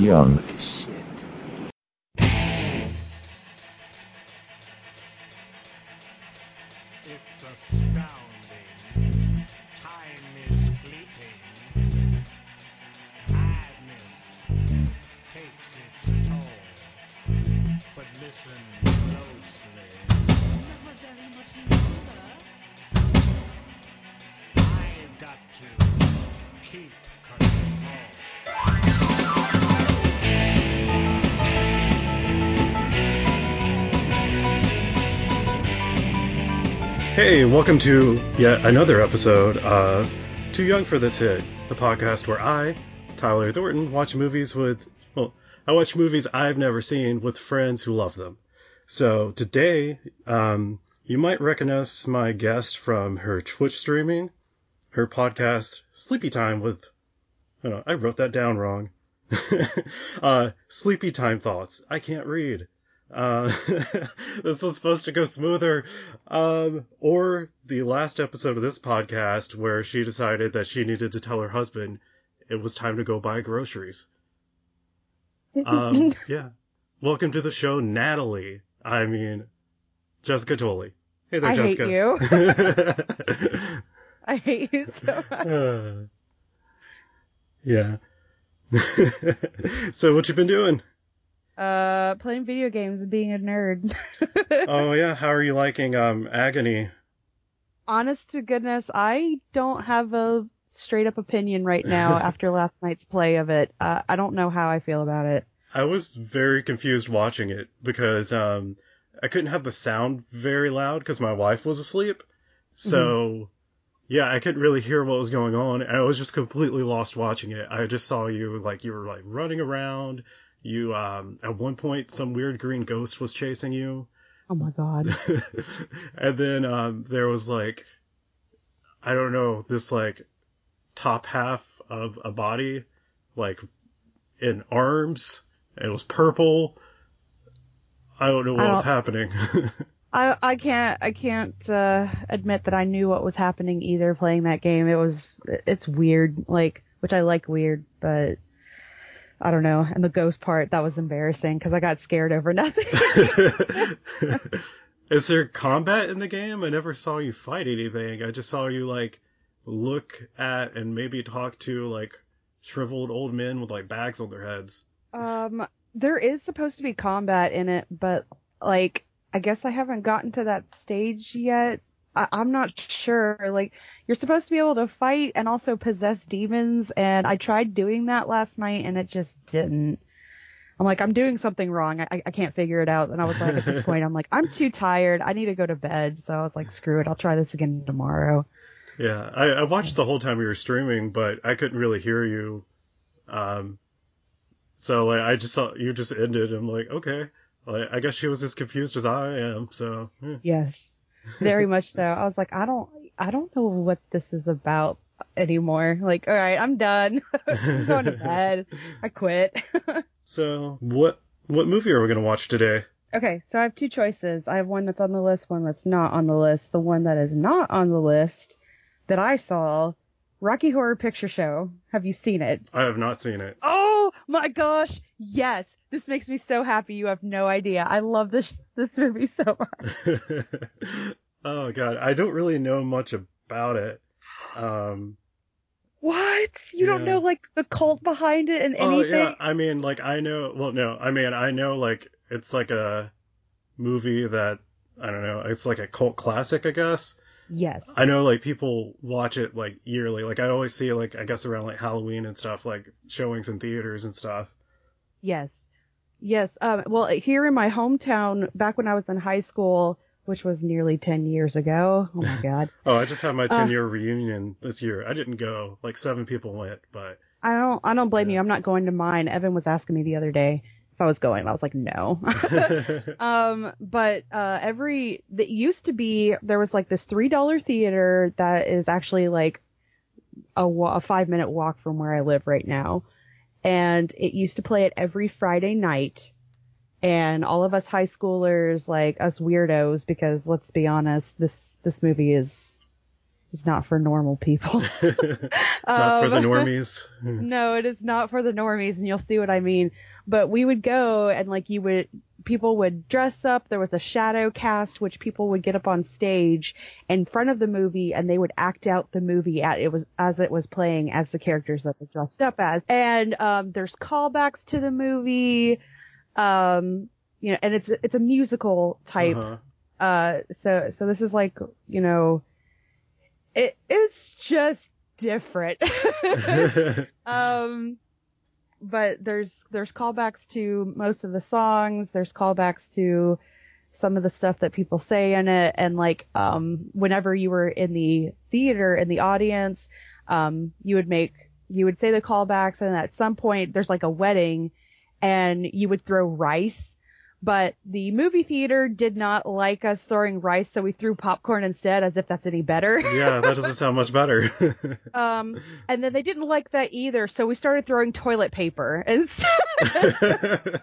young. Welcome to yet another episode of Too Young for This Hit, the podcast where I, Tyler Thornton, watch movies with, well, I watch movies I've never seen with friends who love them. So today, um, you might recognize my guest from her Twitch streaming, her podcast, Sleepy Time with, I don't know, I wrote that down wrong. uh, Sleepy Time Thoughts. I can't read. Uh, this was supposed to go smoother. Um, or the last episode of this podcast where she decided that she needed to tell her husband it was time to go buy groceries. Um, yeah. Welcome to the show, Natalie. I mean, Jessica Tolley. Hey there, I hate Jessica. you. I hate you so much. Uh, yeah. so what you been doing? Uh, playing video games and being a nerd. Oh yeah, how are you liking um Agony? Honest to goodness, I don't have a straight up opinion right now after last night's play of it. Uh, I don't know how I feel about it. I was very confused watching it because um I couldn't have the sound very loud because my wife was asleep. So yeah, I couldn't really hear what was going on. I was just completely lost watching it. I just saw you like you were like running around. You um at one point some weird green ghost was chasing you. Oh my god. and then um, there was like, I don't know, this like top half of a body, like in arms. It was purple. I don't know what was don't- happening. I I can't I can't uh, admit that I knew what was happening either playing that game. It was it's weird, like which I like weird, but I don't know. And the ghost part that was embarrassing because I got scared over nothing. Is there combat in the game? I never saw you fight anything. I just saw you like look at and maybe talk to like shriveled old men with like bags on their heads. Um, there is supposed to be combat in it, but like, I guess I haven't gotten to that stage yet. I- I'm not sure. Like, you're supposed to be able to fight and also possess demons, and I tried doing that last night, and it just didn't. I'm like, I'm doing something wrong. I, I can't figure it out. And I was like, at this point, I'm like, I'm too tired. I need to go to bed. So I was like, screw it. I'll try this again tomorrow. Yeah, I, I watched the whole time you were streaming, but I couldn't really hear you. Um, so like I just saw you just ended. I'm like, okay, like, I guess she was as confused as I am. So yeah. Yes, very much so. I was like, I don't, I don't know what this is about anymore. Like, all right, I'm done. I'm going to bed. I quit. so what what movie are we gonna watch today? okay, so I have two choices. I have one that's on the list, one that's not on the list. The one that is not on the list that I saw, Rocky Horror Picture Show. Have you seen it? I have not seen it. Oh my gosh, yes. This makes me so happy. You have no idea. I love this this movie so much. oh god, I don't really know much about it. Um, What? You don't know like the cult behind it and oh anything? yeah, I mean like I know. Well, no, I mean I know like it's like a movie that I don't know. It's like a cult classic, I guess. Yes. I know like people watch it like yearly. Like I always see like I guess around like Halloween and stuff, like showings in theaters and stuff. Yes. Yes. Um, well, here in my hometown, back when I was in high school, which was nearly 10 years ago. Oh my God. Oh, I just had my Uh. 10 year reunion this year. I didn't go. Like seven people went, but I don't, I don't blame Yeah. you. I'm not going to mine. Evan was asking me the other day if I was going. I was like, no. um, but, uh, every, that used to be, there was like this $3 theater that is actually like a, a five minute walk from where I live right now. And it used to play it every Friday night. And all of us high schoolers, like us weirdos, because let's be honest, this, this movie is is not for normal people. Not for the Um, normies. no, it is not for the normies, and you'll see what I mean. But we would go and like you would, people would dress up. There was a shadow cast, which people would get up on stage in front of the movie, and they would act out the movie at it was as it was playing as the characters that they're dressed up as. And um, there's callbacks to the movie, um, you know, and it's it's a musical type Uh-huh. uh so so this is like you know it it's just different um but there's there's callbacks to most of the songs. There's callbacks to some of the stuff that people say in it. And like um whenever you were in the theater in the audience um you would make you would say the callbacks. And at some point there's like a wedding and you would throw rice but the movie theater did not like us throwing rice, so we threw popcorn instead, as if that's any better. yeah, that doesn't sound much better. Um, and then they didn't like that either, so we started throwing toilet paper instead.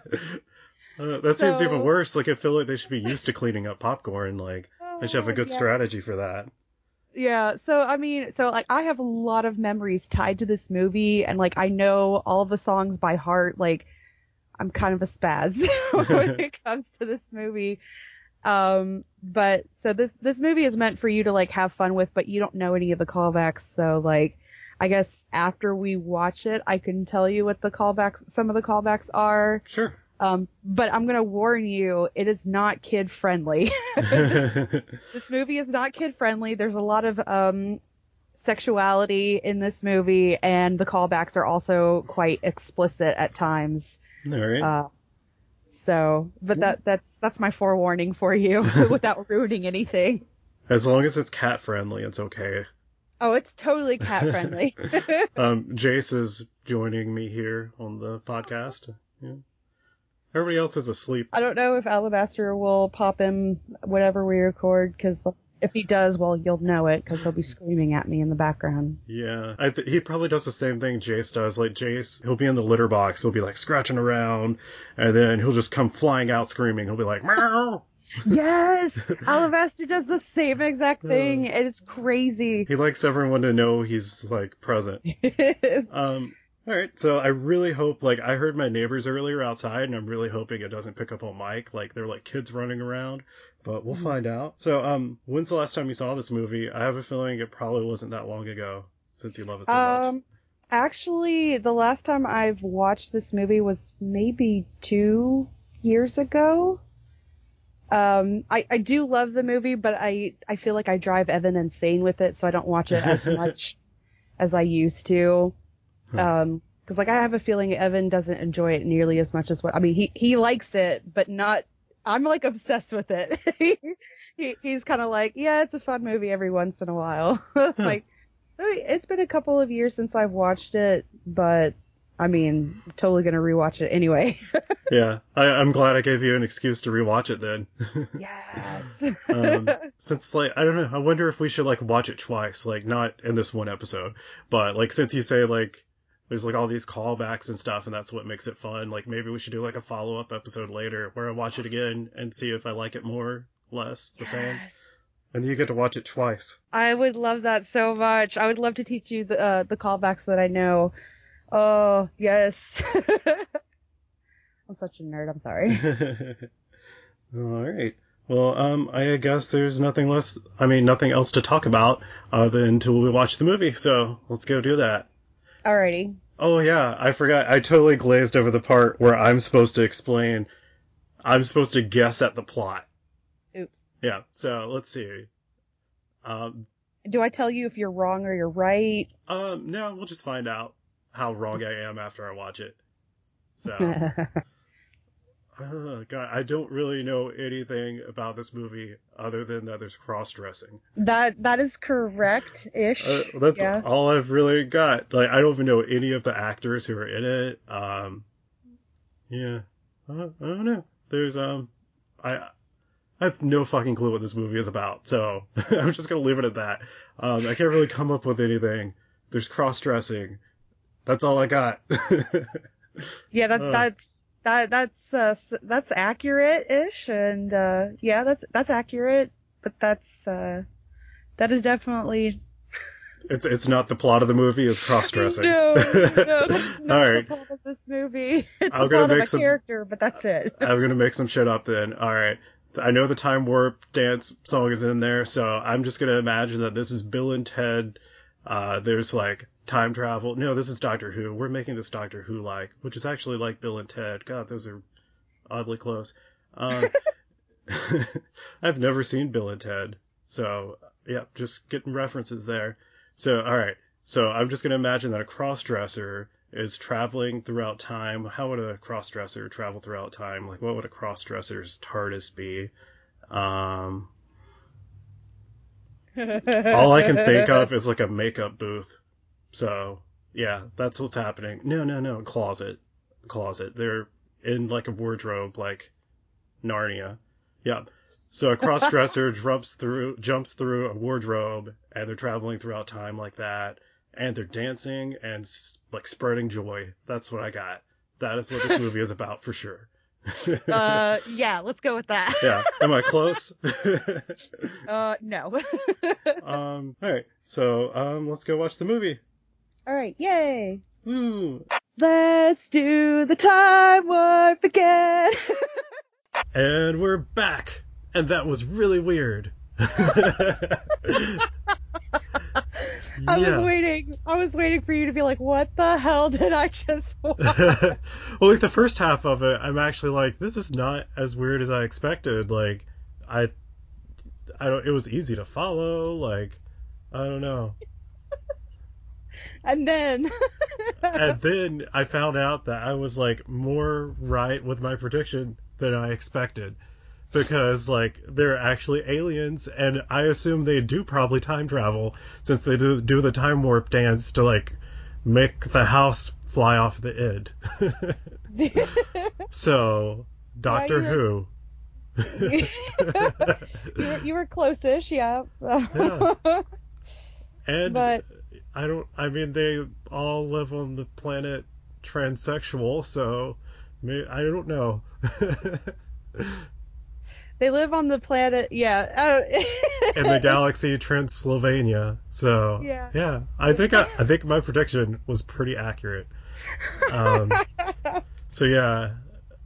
Uh, that seems even worse. Like I feel like they should be used to cleaning up popcorn. Like they should have a good Yeah. strategy for that. Yeah, so I mean, so like I have a lot of memories tied to this movie, and like I know all the songs by heart. Like I'm kind of a spaz when it comes to this movie. Um, but so this this movie is meant for you to like have fun with, but you don't know any of the callbacks. So like, I guess after we watch it, I can tell you what the callbacks, some of the callbacks are. Sure. Um, but I'm gonna warn you, it is not kid friendly. this movie is not kid friendly. There's a lot of um sexuality in this movie and the callbacks are also quite explicit at times. All right. Uh so but that that's that's my forewarning for you without ruining anything. as long as it's cat friendly, it's okay. Oh, it's totally cat friendly. Um, Jace is joining me here on the podcast. Yeah. Everybody else is asleep. I don't know if Alabaster will pop in whenever we record cuz if he does, well, you'll know it because he'll be screaming at me in the background. Yeah, I th- he probably does the same thing Jace does. Like Jace, he'll be in the litter box, he'll be like scratching around, and then he'll just come flying out screaming. He'll be like, "Meow!" Yes, Alabaster does the same exact thing, it's crazy. He likes everyone to know he's like present. Um, all right, so I really hope like I heard my neighbors earlier outside, and I'm really hoping it doesn't pick up on mic. Like they're like kids running around, but we'll find out. So, um, when's the last time you saw this movie? I have a feeling it probably wasn't that long ago, since you love it so much. um, actually, the last time I've watched this movie was maybe two years ago. Um, I, I do love the movie, but I, I feel like I drive Evan insane with it, so I don't watch it as much as I used to. Huh. Um, cause like I have a feeling Evan doesn't enjoy it nearly as much as what, I mean, he, he likes it, but not, I'm like obsessed with it. he, he's kind of like, yeah, it's a fun movie every once in a while. like, it's been a couple of years since I've watched it, but I mean, totally gonna rewatch it anyway. Yeah, I, I'm glad I gave you an excuse to rewatch it then. yes. um, since like I don't know, I wonder if we should like watch it twice, like not in this one episode, but like since you say like there's like all these callbacks and stuff, and that's what makes it fun. Like maybe we should do like a follow up episode later where I watch it again and see if I like it more, less, the same, and you get to watch it twice. I would love that so much. I would love to teach you the uh, the callbacks that I know. Oh yes. I'm such a nerd. I'm sorry. all right. Well, um, I guess there's nothing less. I mean, nothing else to talk about uh, than until we watch the movie. So let's go do that. Alrighty. Oh yeah, I forgot. I totally glazed over the part where I'm supposed to explain. I'm supposed to guess at the plot. Oops. Yeah. So let's see. Um. Do I tell you if you're wrong or you're right? Um. No, we'll just find out how wrong I am after I watch it. So. uh, God, I don't really know anything about this movie other than that there's cross dressing. that that is correct ish. Uh, that's Yeah. all I've really got. Like, I don't even know any of the actors who are in it. Um, yeah, uh, I don't know. There's um, I I have no fucking clue what this movie is about, so I'm just gonna leave it at that. Um, I can't really come up with anything. There's cross dressing. That's all I got. yeah, that's uh. that's that that's uh that's accurate ish, and uh yeah, that's that's accurate. But that's uh that is definitely It's it's not the plot of the movie. It's cross dressing. No, no, that's not All right. the plot of this movie. It's I'm gonna make a some- character, but that's it. I'm gonna make some shit up then. All right. I know the time warp dance song is in there, so I'm just gonna imagine that this is Bill and Ted. Uh, there's like time travel. No, this is Doctor Who. We're making this Doctor Who like, which is actually like Bill and Ted. God, those are oddly close. Um, I've never seen Bill and Ted, so yeah, just getting references there. So all right, so I'm just gonna imagine that a crossdresser is traveling throughout time. How would a crossdresser travel throughout time? Like, what would a crossdresser's TARDIS be? Um, all I can think of is like a makeup booth. So yeah, that's what's happening. No, no, no, closet, closet. They're in like a wardrobe, like Narnia. Yeah. So a crossdresser jumps through jumps through a wardrobe, and they're traveling throughout time like that, and they're dancing and like spreading joy. That's what I got. That is what this movie is about for sure. uh, yeah, let's go with that. yeah. Am I close? Uh, no. um. All right. So um, let's go watch the movie. All right, yay. Woo. Let's do the time warp again. And we're back. And that was really weird. I Yeah. was waiting. I was waiting for you to be like, "What the hell did I just watch?" well, like the first half of it, I'm actually like, this is not as weird as I expected. Like, I, I don't. It was easy to follow. Like, I don't know. And then, And then I found out that I was like more right with my prediction than I expected. Because like they're actually aliens, and I assume they do probably time travel since they do, do the time warp dance to like make the house fly off the id. so Doctor Yeah, Who. you, were, you were close-ish, yeah. Yeah. And But- I don't. I mean, they all live on the planet transsexual, so may I don't know. they live on the planet, yeah. In the galaxy Transylvania, so Yeah. I think I, I think my prediction was pretty accurate. Um, so yeah,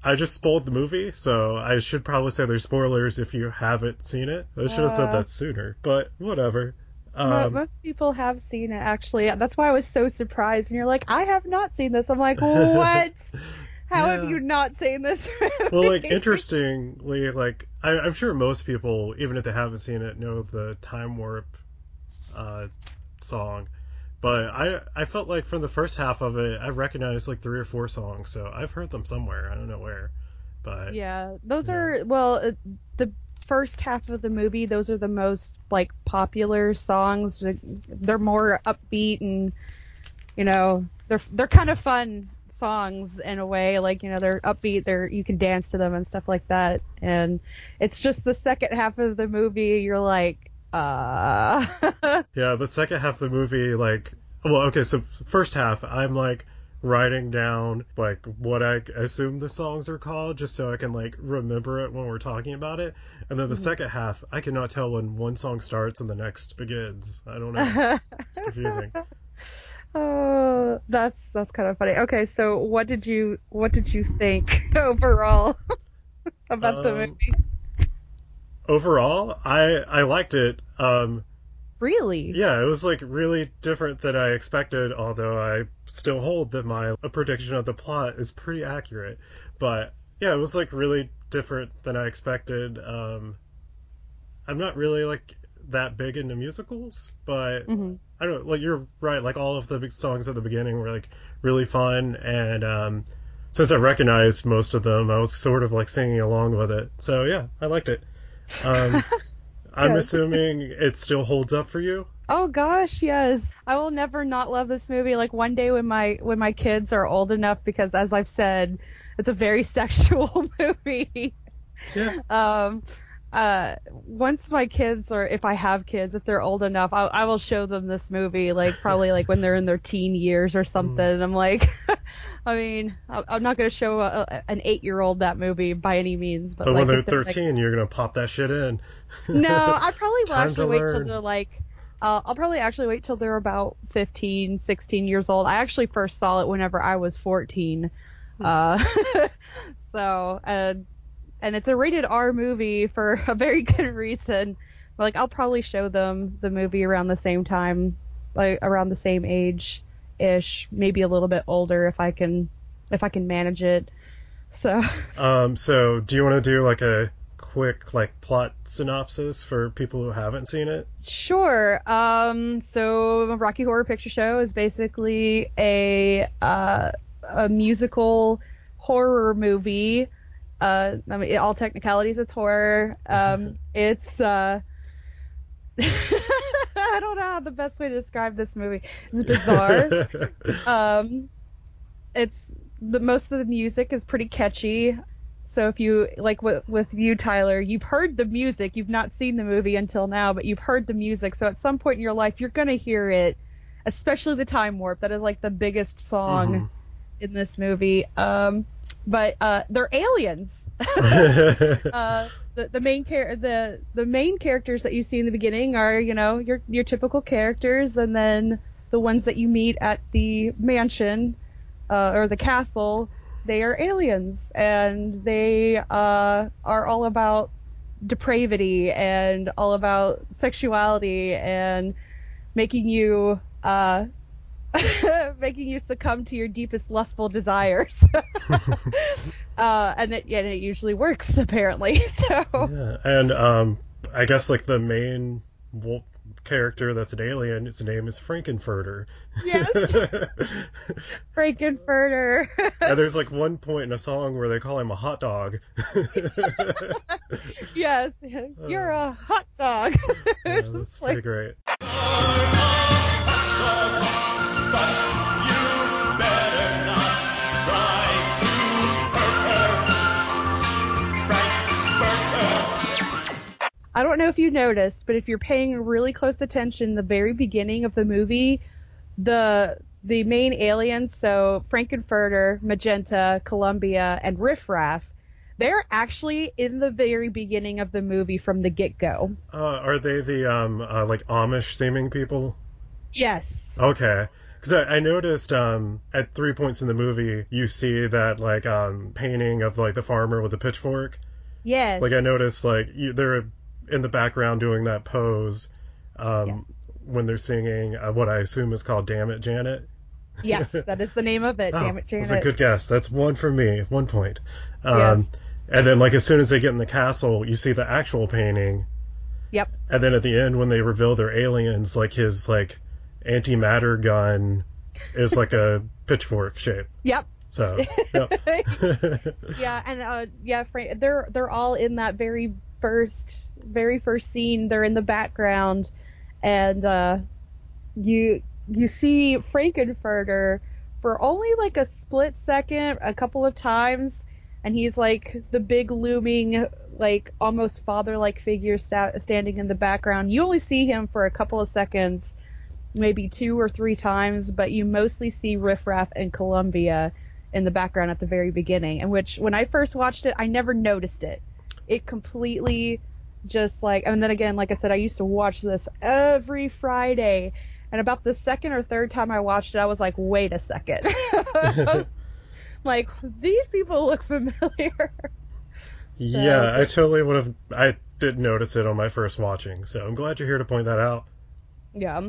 I just spoiled the movie, so I should probably say there's spoilers if you haven't seen it. I should have said Uh. that sooner, but whatever. Um, Most people have seen it, actually. That's why I was so surprised when you're like, "I have not seen this." I'm like, "What? How have you not seen this?" Movie? well, like interestingly, like I, I'm sure most people, even if they haven't seen it, know the time warp uh, song. But I I felt like from the first half of it, I recognized like three or four songs, so I've heard them somewhere. I don't know where, but Yeah, those Yeah. are well, uh, the first half of the movie. Those are the most like popular songs. They're more upbeat and you know they're they're kind of fun songs in a way. Like you know they're upbeat. They're you can dance to them and stuff like that. And it's just the second half of the movie. You're like, uh, yeah, the second half of the movie, like, well, okay, so first half, I'm like writing down like what I assume the songs are called, just so I can like remember it when we're talking about it. And then the Mhm. second half, I cannot tell when one song starts and the next begins. I don't know. It's confusing. Oh, that's that's kind of funny. Okay, so what did you what did you think overall about the Um, movie? Overall, I I liked it. Um, Really? yeah, it was like really different than I expected. Although I still hold that my prediction of the plot is pretty accurate. But yeah, it was like really different than I expected. Um, I'm not really like that big into musicals, but hmm I don't like you're right. Like all of the big songs at the beginning were like really fun, and um, since I recognized most of them, I was sort of like singing along with it. So yeah, I liked it. Um, I'm assuming it still holds up for you. Oh gosh, yes. I will never not love this movie. Like one day when my when my kids are old enough, because as I've said, it's a very sexual movie. Yeah. um uh once my kids or if i have kids if they're old enough i, I will show them this movie like probably like when they're in their teen years or something Mm. i'm like i mean i'm not going to show a, an eight year old that movie by any means but, But like, when they're if they're, like- 13, you're gonna pop that shit in. no i probably will actually to wait till they're like Uh, I'll probably actually wait till they're about 15, 16 years old. I actually first saw it whenever I was 14. Uh, so, uh, and it's a rated R movie for a very good reason. Like, I'll probably show them the movie around the same time, like around the same age ish, maybe a little bit older if I can, if I can manage it. So, Um, so do you want to do like a quick like plot synopsis for people who haven't seen it? Sure. Um, so Rocky Horror Picture Show is basically a uh, a musical horror movie. Uh, I mean, all technicalities, it's horror. Um, it's uh, I don't know how the best way to describe this movie. It's bizarre. um, it's the most of the music is pretty catchy. So if you like with, with you, Tyler, you've heard the music. You've not seen the movie until now, but you've heard the music. So at some point in your life, you're gonna hear it. Especially the time warp. That is like the biggest song Mhm. in this movie. Um, but uh, they're aliens. uh, the the main char- the the main characters that you see in the beginning are you know your your typical characters, and then the ones that you meet at the mansion uh, or the castle, they are aliens, and they uh, are all about depravity and all about sexuality and making you uh, making you succumb to your deepest lustful desires. uh, and it, yeah, it usually works apparently. So yeah, and um, I guess like the main character that's an alien, his name is Frank-N-Furter. Yes. Frank-N-Furter. and there's like one point in a song where they call him a hot dog. yes, uh, you're a hot dog. Yeah, that's It's like- pretty great. I don't know if you noticed, but if you're paying really close attention, the very beginning of the movie, the the main aliens, so Frank-N-Furter, Magenta, Columbia, and Riff Raff, they're actually in the very beginning of the movie from the get go. Uh, are they the um uh, like Amish seeming people? Yes. Okay. Because I, I noticed um, at three points in the movie, you see that like um, painting of like the farmer with the pitchfork. Yes. Like I noticed like you, they're in the background doing that pose um, Yeah. when they're singing uh, what I assume is called "Damn It, Janet." yeah, that is the name of it. Oh, Damn it, Janet. That's a good guess. That's one for me. One point. Um, And then like as soon as they get in the castle, you see the actual painting. Yep. And then at the end, when they reveal they're aliens, like his like antimatter gun is like a pitchfork shape. Yep. So, yep. yeah, and uh, yeah, Frank, they're they're all in that very first very first scene. They're in the background, and uh, you you see Frank-N-Furter for only like a split second, a couple of times, and he's like the big looming, like almost father-like figure sta- standing in the background. You only see him for a couple of seconds, maybe two or three times, but you mostly see Riff Raff and Columbia in the background at the very beginning. And which, when I first watched it, I never noticed it. It completely just like, and then again, like I said, I used to watch this every Friday. And about the second or third time I watched it, I was like, wait a second. like, these people look familiar. yeah, I totally would have. I didn't notice it on my first watching, so I'm glad you're here to point that out. Yeah.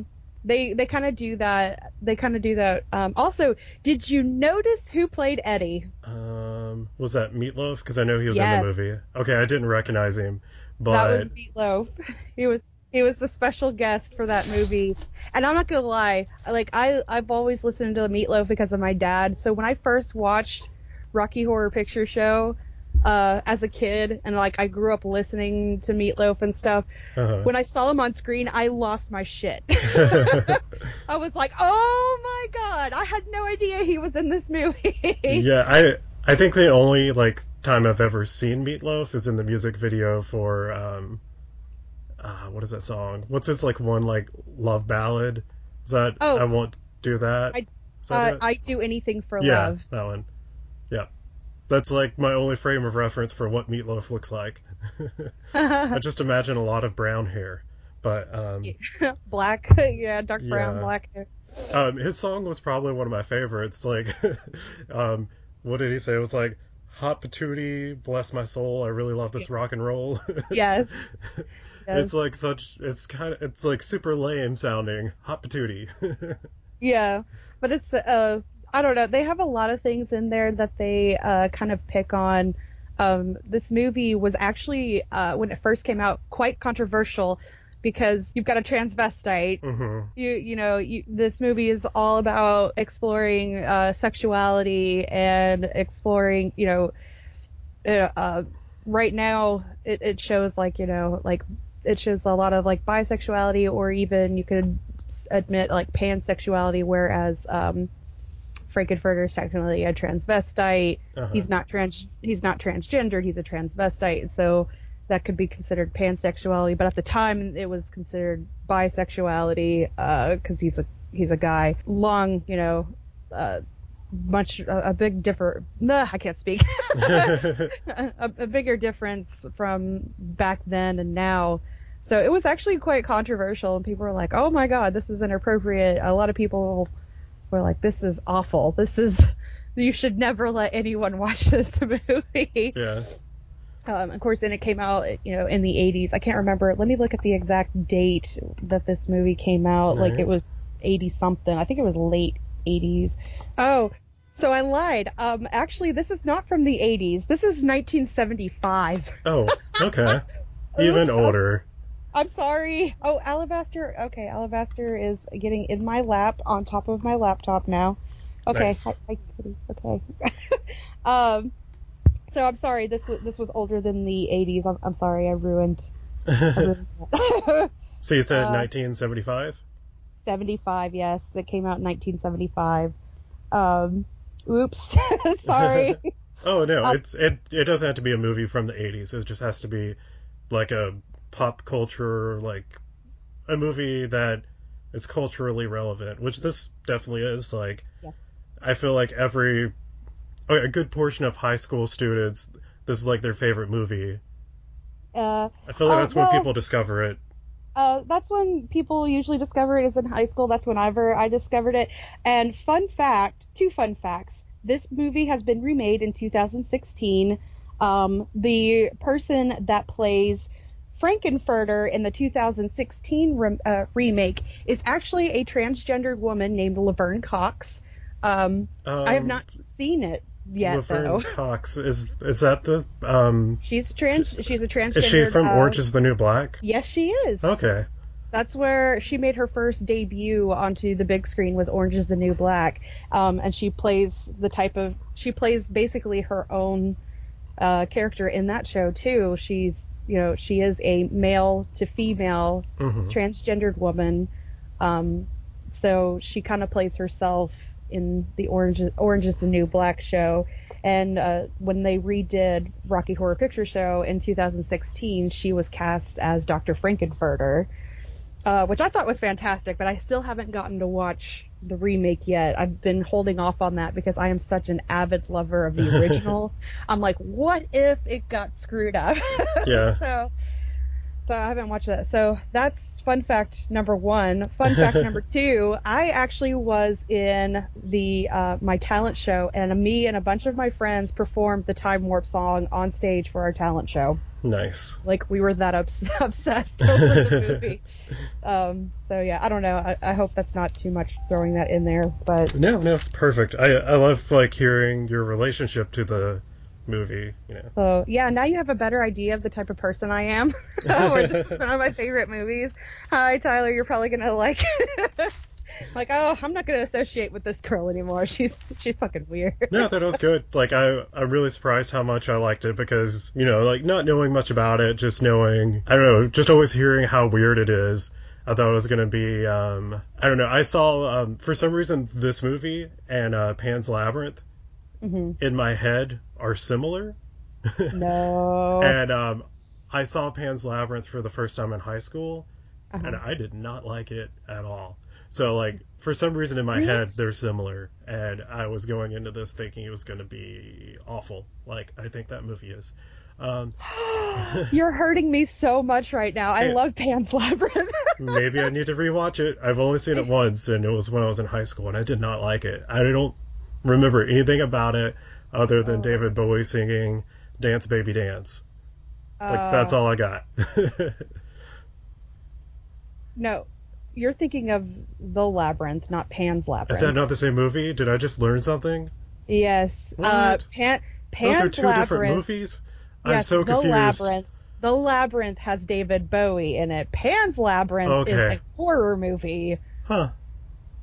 They they kind of do that. They kind of do that. Um, also, did you notice who played Eddie? Um, was that Meatloaf? Because I know he was Yes. in the movie. Okay, I didn't recognize him, but that was Meatloaf. He was he was the special guest for that movie. And I'm not gonna lie, like I I've always listened to Meatloaf because of my dad. So when I first watched Rocky Horror Picture Show uh, as a kid, and like I grew up listening to Meatloaf and stuff, uh-huh. when I saw him on screen, I lost my shit. I was like, oh my god, I had no idea he was in this movie. yeah, I I think the only like time I've ever seen Meatloaf is in the music video for um, uh, what is that song? What's his like one like love ballad? Is that Oh. I won't do that? I- that Uh. I do anything for yeah, love. that one. Yeah, that's like my only frame of reference for what Meatloaf looks like. I just imagine a lot of brown hair. But um, black, yeah, dark brown, Yeah. black hair. um, his song was probably one of my favorites. Like, um, what did he say? It was like, "Hot patootie, bless my soul. I really love this rock and roll." Yes. It's like such. It's kind of. It's like super lame sounding. Hot patootie. Yeah, but it's uh I don't know. They have a lot of things in there that they uh kind of pick on. Um, this movie was actually uh, when it first came out quite controversial because you've got a transvestite. hmm You you know you, this movie is all about exploring uh, sexuality and exploring you know uh, uh, right now it, it shows like you know like it shows a lot of like bisexuality or even you could admit like pansexuality whereas um Frank-N-Furter is technically a transvestite Uh-huh. he's not trans he's not transgendered he's a transvestite so that could be considered pansexuality but at the time it was considered bisexuality because he's a he's a guy. Long you know uh much a, a big differ nah, I can't speak. A, a bigger difference from back then and now. So it was actually quite controversial and people were like oh my god this is inappropriate. A lot of people were like this is awful. This is you should never let anyone watch this movie. Yeah. Um, of course, then it came out, you know, in the 80s. I can't remember. Let me look at the exact date that this movie came out. Like Right. it was 80 something. I think it was late 80s. Oh, so I lied. Um, actually, this is not from the 80s. This is 1975. Oh, okay. Even Oops, older. I'm sorry. Oh, Alabaster. Okay, Alabaster is getting in my lap on top of my laptop now. Okay. Nice. Hi, hi. Okay. um, so I'm sorry. This was this was older than the 80s. I'm, I'm sorry. I ruined. I ruined so you said Uh, 1975? 75. Yes, that came out in 1975. Um, oops. sorry. Oh no, Um, it's it. It doesn't have to be a movie from the 80s. It just has to be like a pop culture, like a movie that is culturally relevant, which this definitely is. Like, Yeah. I feel like every a good portion of high school students, this is like their favorite movie. Uh, I feel like Oh, that's when people discover it. Uh, that's when people usually discover it is in high school. That's whenever I discovered it. And fun fact, two fun facts. This movie has been remade in 2016. Um, the person that plays Frank-N-Furter in the 2016 rem- uh, remake is actually a transgendered woman named Laverne Cox. Um, I have Um, not seen it yet, Laverne though. Cox is is that the um? She's trans. She's a transgender. Is she from uh, Orange Is the New Black? Yes, she is. Okay. That's where she made her first debut onto the big screen was Orange is the New Black. Um, and she plays the type of she plays basically her own uh, character in that show too. She's you know she is a male to female hmm transgendered woman. Um, so she kind of plays herself in the Orange Orange is the New Black show. And uh, when they redid Rocky Horror Picture Show in 2016, she was cast as Dr. Frank-N-Furter, uh, which I thought was fantastic. But I still haven't gotten to watch the remake yet. I've been holding off on that because I am such an avid lover of the original. I'm like, what if it got screwed up? Yeah. so, so I haven't watched that. So that's fun fact number one. Fun fact number two: I actually was in the uh, my talent show, and me and a bunch of my friends performed the Time Warp song on stage for our talent show. Nice. Like we were that obs- obsessed over the movie. Um, so yeah, I don't know. I, I hope that's not too much throwing that in there, but No, no, it's perfect. I I love like hearing your relationship to the movie. You know. So yeah, now you have a better idea of the type of person I am. Or this is one of my favorite movies. Hi Tyler, you're probably gonna like like, oh, I'm not gonna associate with this girl anymore. She's she's fucking weird. No, that was good. Like I, I'm really surprised how much I liked it because you know, like not knowing much about it, just knowing, I don't know, just always hearing how weird it is. I thought it was gonna be, um, I don't know. I saw, um, for some reason, this movie and uh, Pan's Labyrinth hmm in my head are similar. No. And um, I saw Pan's Labyrinth for the first time in high school, Uh-huh. and I did not like it at all. So like for some reason in my Really? head they're similar, and I was going into this thinking it was going to be awful. Like I think that movie is. Um, You're hurting me so much right now. I love Pan's Labyrinth. maybe I need to rewatch it. I've only seen it once, and it was when I was in high school, and I did not like it. I don't remember anything about it other than Oh. David Bowie singing "Dance Baby Dance." Like that's Uh, all I got. No, you're thinking of the Labyrinth, not Pan's Labyrinth. Is that not the same movie? Did I just learn something? Yes. Uh, Pan, Pan's Those are two Labyrinth. different movies. I'm so the. Labyrinth. The Labyrinth has David Bowie in it. Pan's Labyrinth is a horror movie, Huh.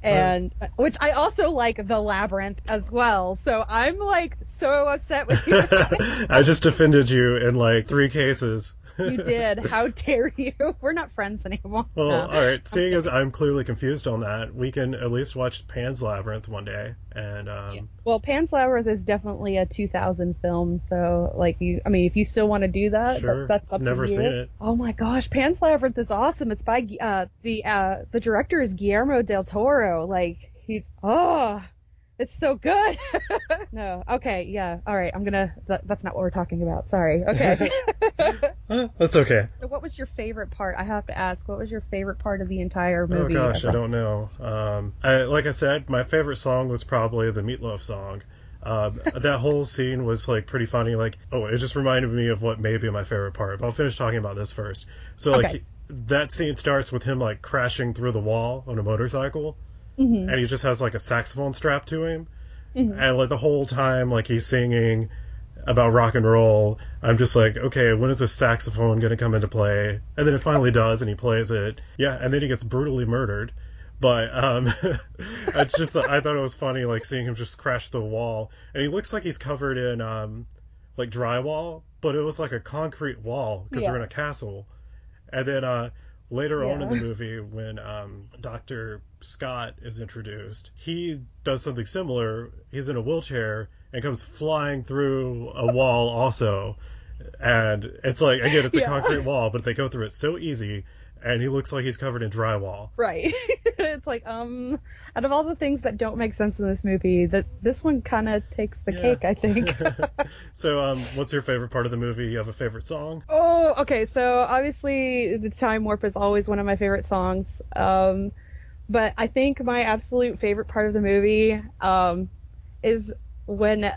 And uh, which I also like The Labyrinth as well. So I'm like so upset with you. I just offended you in like three cases. You did. How dare you? We're not friends anymore. Well, No. all right. Seeing as I'm clearly confused on that, we can at least watch Pan's Labyrinth one day. And um, Well, Pan's Labyrinth is definitely a 2000 film, so like you, I mean, if you still want to do that, Sure. that- that's up Never to you. seen it. Oh my gosh, Pan's Labyrinth is awesome. It's by uh, the uh, the director is Guillermo del Toro. Like he's oh, it's so good. no, okay, yeah, all right. I'm gonna. That, that's not what we're talking about. Sorry. Okay. uh, that's okay. so, what was your favorite part? I have to ask. What was your favorite part of the entire movie? Oh movie? gosh, I don't know. Um, I, like I said, my favorite song was probably the Meatloaf song. Um, that whole scene was like pretty funny. Like, oh, it just reminded me of what may be my favorite part. But I'll finish talking about this first. So like, Okay. he- that scene starts with him like crashing through the wall on a motorcycle, Mhm. and he just has like a saxophone strapped to him, Mhm. and like the whole time like he's singing about rock and roll. I'm just like, okay, when is this saxophone gonna come into play? And then it finally does, and he plays it. Yeah, and then he gets brutally murdered. But um, it's just that I thought it was funny, like seeing him just crash the wall, and he looks like he's covered in um, like drywall, but it was like a concrete wall because they're in a castle. And then uh, later on in the movie, when um, Doctor Scott is introduced, he does something similar. He's in a wheelchair and comes flying through a wall also. And it's like again, it's a Yeah. concrete wall, but they go through it so easy. And he looks like he's covered in drywall. Right. it's like, um, out of all the things that don't make sense in this movie, that this one kind of takes the Yeah. cake, I think. so, um, what's your favorite part of the movie? You have a favorite song? oh, okay. So obviously, the Time Warp is always one of my favorite songs. Um, but I think my absolute favorite part of the movie, um, is when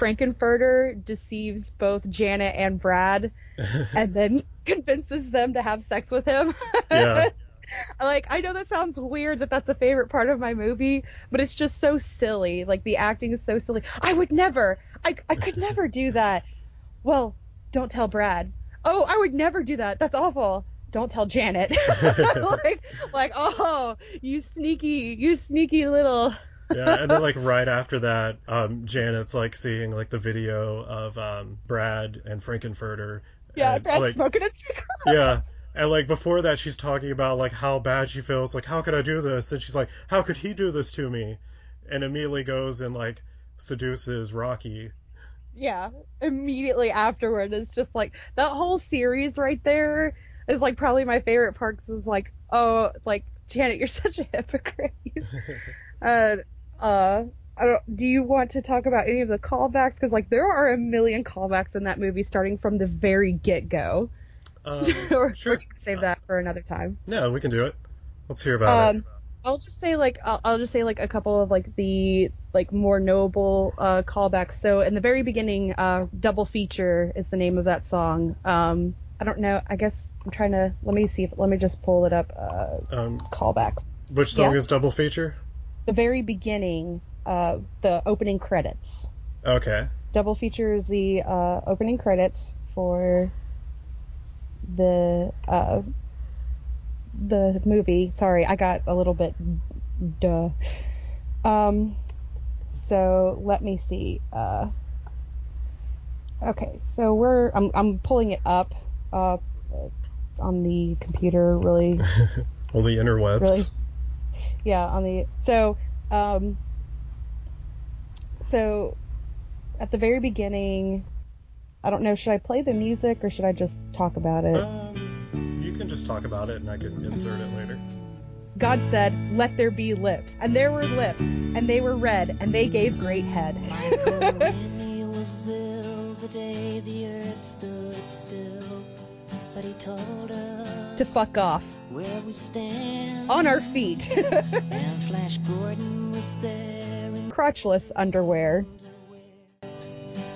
Frank-N-Furter deceives both Janet and Brad, and then convinces them to have sex with him. Yeah. like I know that sounds weird that that's a favorite part of my movie, but it's just so silly. Like the acting is so silly. I would never. I I could never do that. Well, don't tell Brad. Oh, I would never do that. That's awful. Don't tell Janet. like like oh, you sneaky, you sneaky little. Yeah, and then like right after that, um, Janet's like seeing like the video of um, Brad and Frank-N-Furter. Yeah, and, Brad's like, smoking a cigarette. yeah, and like before that, she's talking about like how bad she feels. Like, how could I do this? And she's like, how could he do this to me? And immediately goes and like seduces Rocky. Yeah, immediately afterward, it's just like that whole series right there is like probably my favorite part 'cause it's like, oh, like Janet, you're such a hypocrite. uh, uh, I don't, do you want to talk about any of the callbacks? Because like there are a million callbacks in that movie, starting from the very get go. Um, or sure. we can save that for another time. No, we can do it. Let's hear about it. Um, I'll just say like I'll, I'll just say like a couple of like the like more notable uh, callbacks. So in the very beginning, uh, "Double Feature" is the name of that song. Um, I don't know. I guess I'm trying to let me see if let me just pull it up. Uh, Um, callbacks. which song yeah. is double feature? The very beginning, uh, the opening credits. Okay. Double Feature is the uh, opening credits for the uh, the movie. Sorry, I got a little bit duh. Um, so let me see. Uh, okay, so we're I'm I'm pulling it up uh, on the computer. Really, On the interwebs. really, yeah. On the so um, so at the very beginning. I don't know. Should I play the music or should I just talk about it? Um, you can just talk about it and I can insert it later. God said, Let there be lips. And there were lips, and they were red, and they gave great head. Michael Rennie was velvet day the earth stood still. But he told us To fuck off. where we stand. On our feet. And Flash Gordon was there in Crotchless underwear.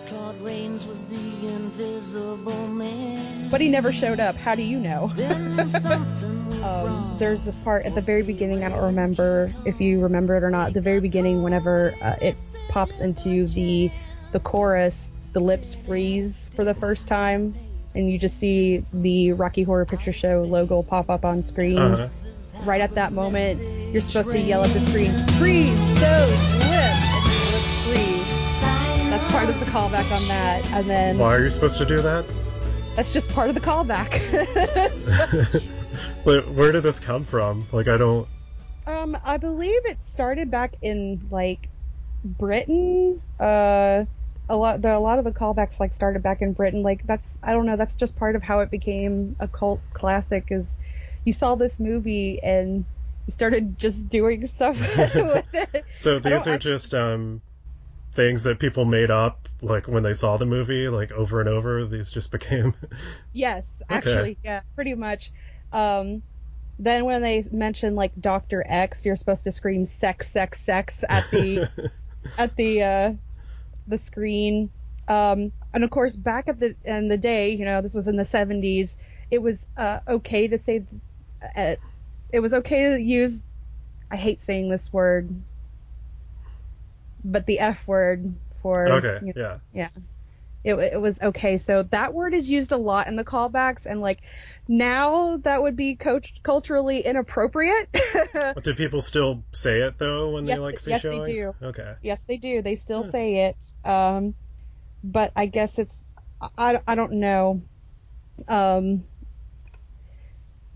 Claude Rains was the invisible man. But he never showed up. How do you know? then something went Um, there's a part at the very beginning. I don't remember if you remember it or not. At the very beginning, whenever uh, it pops into the the chorus, the lips freeze for the first time, and you just see the Rocky Horror Picture Show logo pop up on screen. Uh-huh. Right at that moment, you're supposed to yell at the screen, "Freeze those lips!" And the lips freeze. That's part of the callback on that, and then Why are you supposed to do that? that's just part of the callback. but where did this come from? Like, I don't. Um, I believe it started back in like Britain. Uh, a lot, the, a lot of the callbacks like started back in Britain. Like that's, I don't know, that's just part of how it became a cult classic. Is you saw this movie and you started just doing stuff with it. So these are actually- just um, things that people made up, like when they saw the movie, like over and over. These just became. Yes, actually, yeah, pretty much. Um, then when they mention like Doctor X, you're supposed to scream "sex, sex, sex" at the at the uh, the screen. Um, and of course, back at the in the day, you know, this was in the 70s. It was uh, okay to say, uh, it was okay to use. I hate saying this word, but the F word for okay, you know, yeah. It, it was okay. So that word is used a lot in the callbacks, and like now that would be coach culturally inappropriate. Do people still say it though when Yes, they like see yes, they do. Okay. yes, they do. They still Hmm. say it. Um, but I guess it's I, I don't know. Um,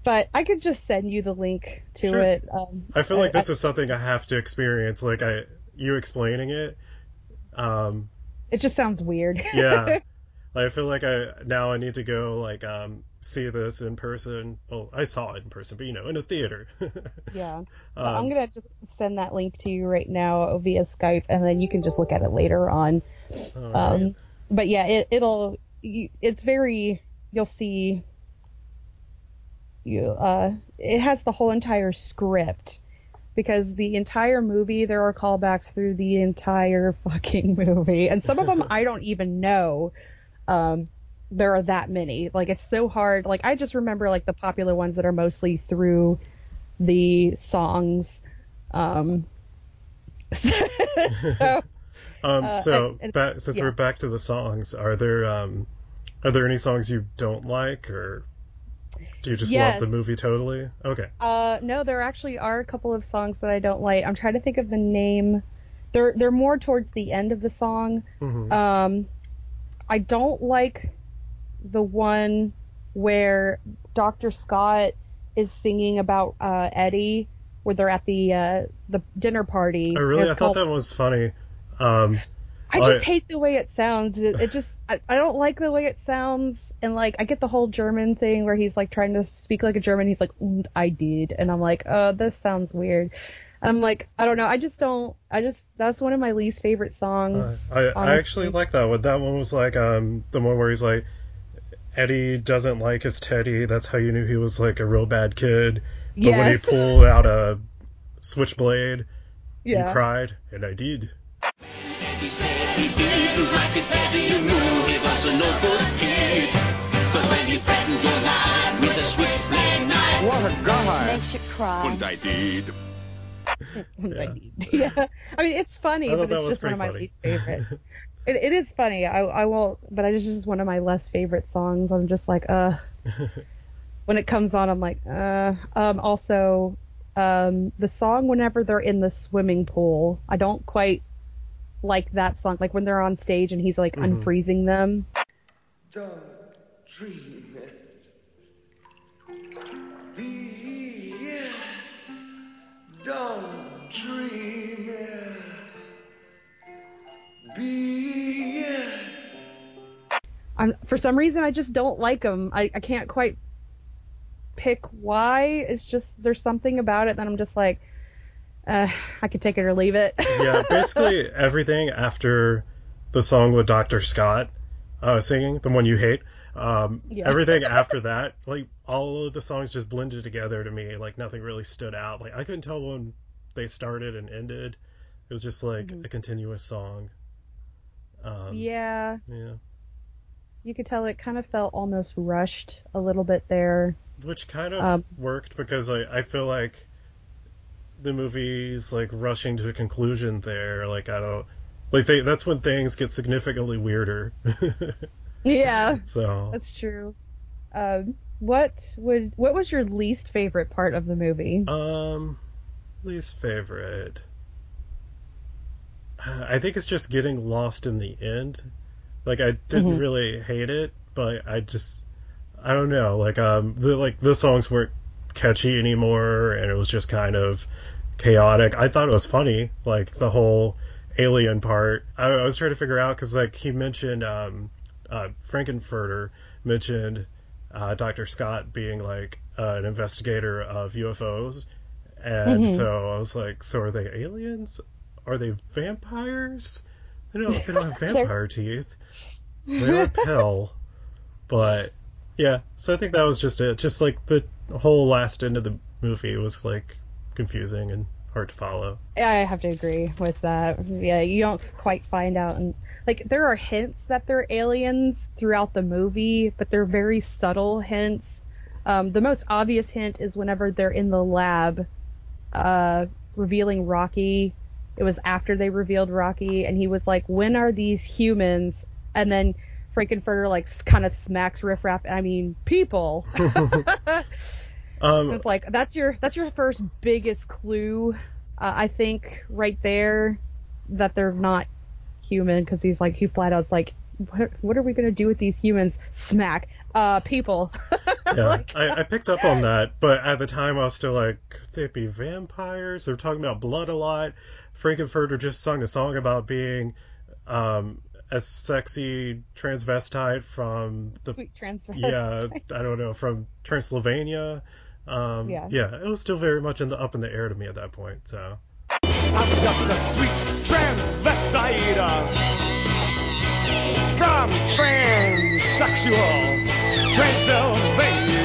but I could just send you the link to Sure. it. Um, I feel like I- this is something I have to experience. Like I, you explaining it. Um, it just sounds weird. yeah. I feel like I now I need to go like um see this in person. Well, I saw it in person, but you know, in a theater. yeah. So Um, I'm gonna just send that link to you right now via Skype, and then you can just look at it later on. right. Um, but yeah, it, it'll. You, it's very. You'll see. You. Uh, it has the whole entire script because the entire movie there are callbacks through the entire fucking movie, and some of them I don't even know. Um, there are that many. Like it's so hard. Like I just remember like the popular ones that are mostly through the songs. Um, so, Um, Uh, so and- and- back, since yeah. we're back to the songs, are there um, are there any songs you don't like, or do you just Yes. love the movie totally? Okay. Uh, no, there actually are a couple of songs that I don't like. I'm trying to think of the name. They're they're more towards the end of the song. hmm Um, I don't like the one where Dr. Scott is singing about uh, Eddie, where they're at the uh, the dinner party. I really, I thought that was funny. Um, I just I- hate the way it sounds. It, it just I, I don't like the way it sounds. And like I get the whole German thing where he's like trying to speak like a German. He's like, "Und I did, and I'm like, oh, this sounds weird. I'm like, I don't know. I just don't. I just that's one of my least favorite songs. Uh, I, I actually like that one. That one was like um the one where he's like Eddie doesn't like his Teddy. That's how you knew he was like a real bad kid. But when he pulled out a switchblade, yeah. you cried, and I did. He said he didn't like his daddy, you knew he was a no good kid. What a guy. Makes you cry. and I did. Yeah. yeah. I mean, it's funny, I but that it's was just one of my pretty least favorite. it, it is funny. I I won't, but it's just one of my less favorite songs. I'm just like, uh. when it comes on, I'm like, uh. Um. Also, um, the song whenever they're in the swimming pool, I don't quite like that song. Like when they're on stage and he's like Mhm. unfreezing them. Don't dream it. Don't dream it. Be it. I'm for some reason I just don't like them. I I can't quite pick why. It's just there's something about it that I'm just like, uh, I could take it or leave it. yeah, basically everything after the song with Dr. Scott uh, singing, the one you hate. Um, Yeah. Everything after that, like all of the songs just blended together to me. Like nothing really stood out. Like I couldn't tell when they started and ended. It was just like Mhm. a continuous song. Um, yeah, Yeah. you could tell it kind of felt almost rushed a little bit there. Which kind of Um, worked because I, I feel like the movie's like rushing to a conclusion there. Like I don't like they that's when things get significantly weirder. Yeah, so that's true. Um, what would what was your least favorite part of the movie? um least favorite. I think it's just getting lost in the end. Like I didn't Mhm. really hate it, but I just I don't know. Like um the like the songs weren't catchy anymore, and it was just kind of chaotic. I thought it was funny, like the whole alien part. I, I was trying to figure out because like he mentioned um uh Frank-N-Furter mentioned uh, Dr. Scott being like uh, an investigator of UFOs, and Mhm. so I was like, so are they aliens? Are they vampires? They don't, they don't have vampire teeth. They repel, but yeah. So I think that was just it. Just like the whole last end of the movie was like confusing and hard to follow. I have to agree with that. Yeah, you don't quite find out, and like there are hints that they're aliens throughout the movie, but they're very subtle hints. Um, the most obvious hint is whenever they're in the lab, uh, revealing Rocky. It was after they revealed Rocky, and he was like, "When are these humans?" And then Frank-N-Furter like kind of smacks Riff Raff. I mean, people. Um, It's like that's your that's your first biggest clue, uh, I think, right there, that they're not human because he's like he flat out's like, what what are we gonna do with these humans? Smack, uh, people. yeah, Like- I, I picked up on that, but at the time I was still like, could they be vampires? They're talking about blood a lot. Frank-N-Furter just sung a song about being um, a sexy transvestite from the Sweet transfer. yeah, I don't know, from Transylvania. Um, Yeah. it was still very much in the up in the air to me at that point. So I'm just a sweet transvestite uh, from transsexual Transylvania.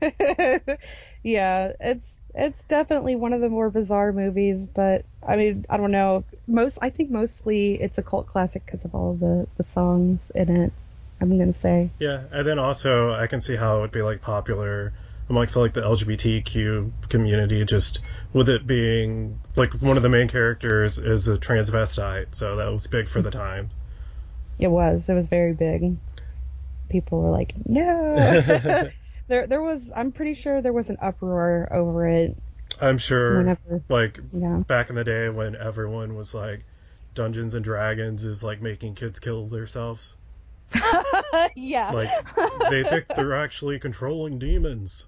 yeah, it's it's definitely one of the more bizarre movies, but I mean, I don't know. Most I think mostly it's a cult classic because of all the the songs in it. I'm gonna say. yeah, and then also I can see how it would be like popular amongst like the LGBTQ community, just with it being like one of the main characters is a transvestite, so that was big for the mm-hmm. time. It was. It was very big. People were like, "No." there, there was. I'm pretty sure there was an uproar over it. I'm sure, Whenever, like yeah, back in the day when everyone was like, Dungeons and Dragons is like making kids kill themselves. yeah, Like they think they're actually controlling demons.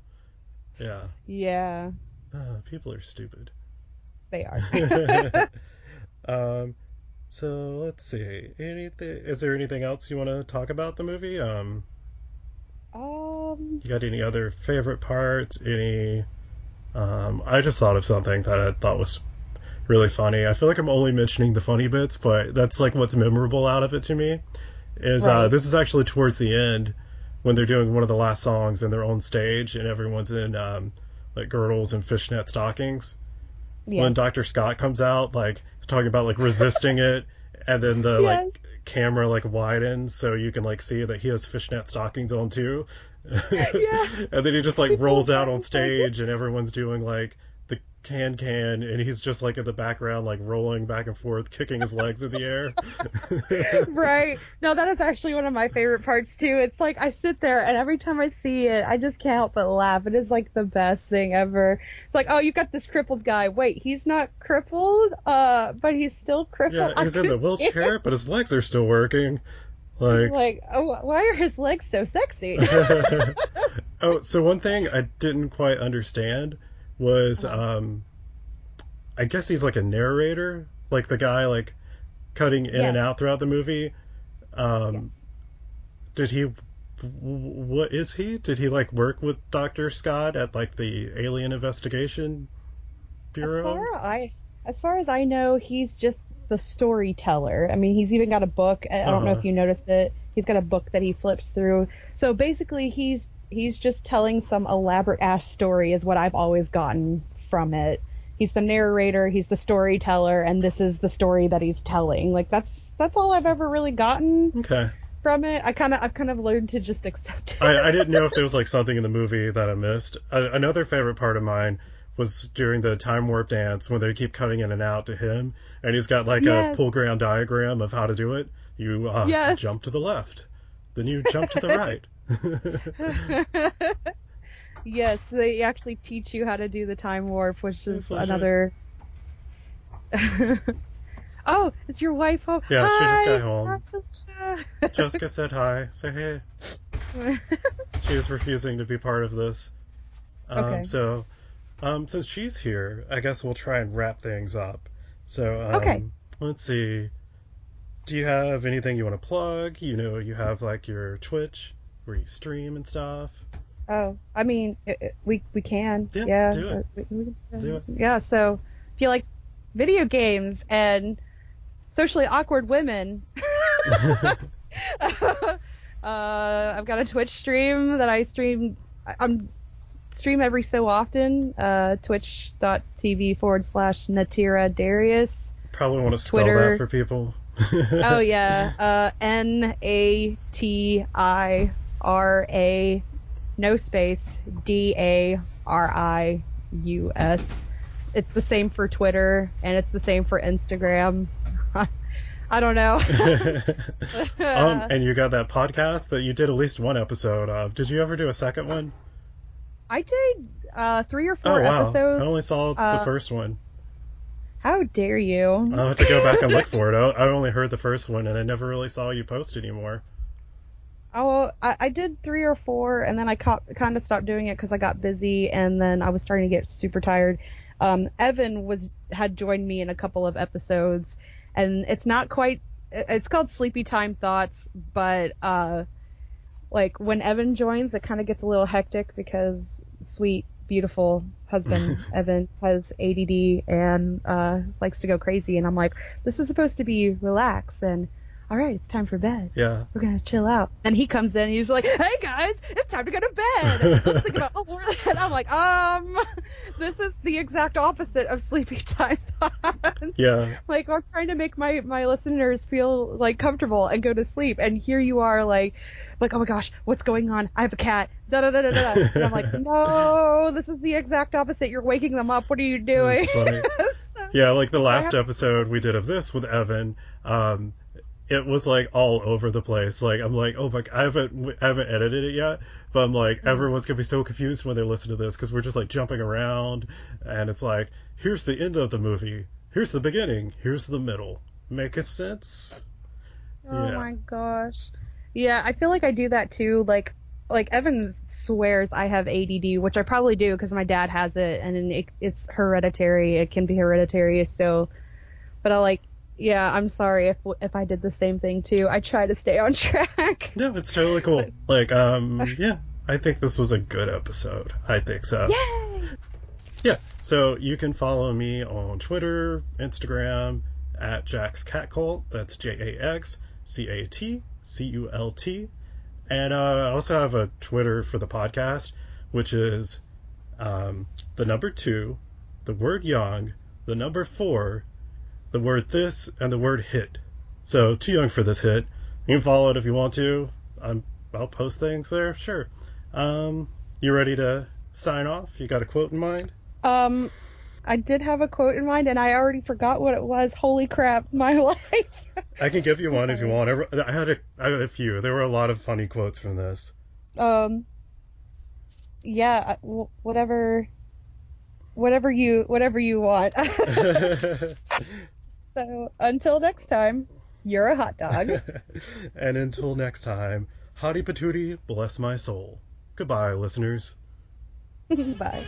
Yeah, yeah, uh, people are stupid. they are. um, so let's see. Anything? Is there anything else you want to talk about the movie? Um, um, you got any other favorite parts? Any? Um, I just thought of something that I thought was really funny. I feel like I'm only mentioning the funny bits, but that's like what's memorable out of it to me. Is uh, this is actually towards the end when they're doing one of the last songs and they're on stage and everyone's in um, like girdles and fishnet stockings. yeah, when Dr. Scott comes out, like he's talking about like resisting it, and then the Yes. like camera like widens so you can like see that he has fishnet stockings on too. Yeah. and then he just like rolls out on stage, and everyone's doing like can can, and he's just like in the background like rolling back and forth, kicking his legs in the air. right. No, that is actually one of my favorite parts too. It's like I sit there and every time I see it, I just can't help but laugh. It is like the best thing ever. It's like, oh, you got this crippled guy. Wait, he's not crippled, uh, but he's still crippled. yeah, he's in the wheelchair, but his legs are still working. Like, Like, oh, why are his legs so sexy? oh, so one thing I didn't quite understand was, Uh-huh. um, I guess he's like a narrator, like the guy like cutting in and out throughout the movie. Um, did he? What is he? Did he like work with Doctor Scott at like the Alien Investigation As Bureau? far I, as far as I know, he's just the storyteller. I mean, he's even got a book. I don't know Uh-huh. if you noticed it. He's got a book that he flips through. So basically, he's he's just telling some elaborate ass story, is what I've always gotten from it. He's the narrator, he's the storyteller, and this is the story that he's telling. Like that's that's all I've ever really gotten Okay. from it. I kind of I've kind of learned to just accept it. I, I didn't know if there was like something in the movie that I missed. A another favorite part of mine was during the time warp dance when they keep cutting in and out to him, and he's got like a Yes. pull ground diagram of how to do it. You uh, Yes. jump to the left, then you jump to the right. yes, they actually teach you how to do the time warp, which is Flash another. oh, it's your wife home. Yeah, she just got Hi, home. Jessica said hi. Say hey. She is refusing to be part of this. Um, Okay. So, um, since she's here, I guess we'll try and wrap things up. So, um, Okay. let's see. Do you have anything you want to plug? You know, you have like your Twitch where you stream and stuff. oh, I mean, it, it- we we can. Yeah, Yeah. do it. we- we Do it. Yeah. So if you like video games and socially awkward women. uh, I've got a Twitch stream that I stream. I- I'm stream every so often. Uh, Twitch.tv forward slash Natira Darius. Probably want to spell Twitter. that for people. Oh yeah, uh, N A T I R A, no space D A R I U S. It's the same for Twitter and it's the same for Instagram. I don't know. um, and you got that podcast that you did at least one episode of. Did you ever do a second one? I did uh, three or Oh four wow! episodes. I only saw the Uh, first one. How dare you? I'll have to go back and look for it. I, I only heard the first one, and I never really saw you post anymore. Oh, I, I did three or four, and then I kind of stopped doing it because I got busy, and then I was starting to get super tired. Um, Evan was had joined me in a couple of episodes, and it's not quite. It's called Sleepy Time Thoughts, but uh, like when Evan joins, it kind of gets a little hectic because sweet, beautiful husband Evan has ADD and uh, likes to go crazy, and I'm like, this is supposed to be relax and. All right, it's time for bed Yeah. we're gonna chill out. And he comes in, and he's like, "Hey guys, it's time to go to bed." About, oh, and I'm like, um, this is the exact opposite of sleepy time thoughts. Yeah. like I'm trying to make my my listeners feel like comfortable and go to sleep, and here you are like, like, oh my gosh, what's going on? I have a cat. Da da da da da. And I'm like, no, this is the exact opposite. You're waking them up. What are you doing? That's funny. Yeah, like the last episode we did of this with Evan, um, it was like all over the place. Like I'm like, oh my, I haven't, I haven't edited it yet, but I'm like, mm-hmm. everyone's gonna be so confused when they listen to this because we're just like jumping around, and it's like, here's the end of the movie, here's the beginning, here's the middle. Make a sense? Oh Yeah. my gosh. Yeah, I feel like I do that too. Like, like Evan swears I have ADD, which I probably do because my dad has it, and it, it's hereditary. It can be hereditary. So, but I like, yeah, I'm sorry if if I did the same thing too. I try to stay on track. No, it's totally cool. Like, um, yeah, I think this was a good episode. I think so. Yay! Yeah, so you can follow me on Twitter, Instagram at Jack's Cat Cult. That's J A X C A T C U L T. And uh, I also have a Twitter for the podcast, which is um, the number two, the word young, the number four, the word this, and the word hit. So too young for this hit. You can follow it if you want to. I'm, I'll post things there. Sure. Um, you ready to sign off? You got a quote in mind? Um, I did have a quote in mind, and I already forgot what it was. Holy crap, my life. I can give you one if you want. I had a, I had a few. There were a lot of funny quotes from this. um yeah whatever whatever you whatever you want so until next time you're a hot dog and until next time, Hottie Patootie, bless my soul. Goodbye, listeners. bye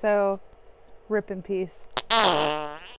so rip in peace.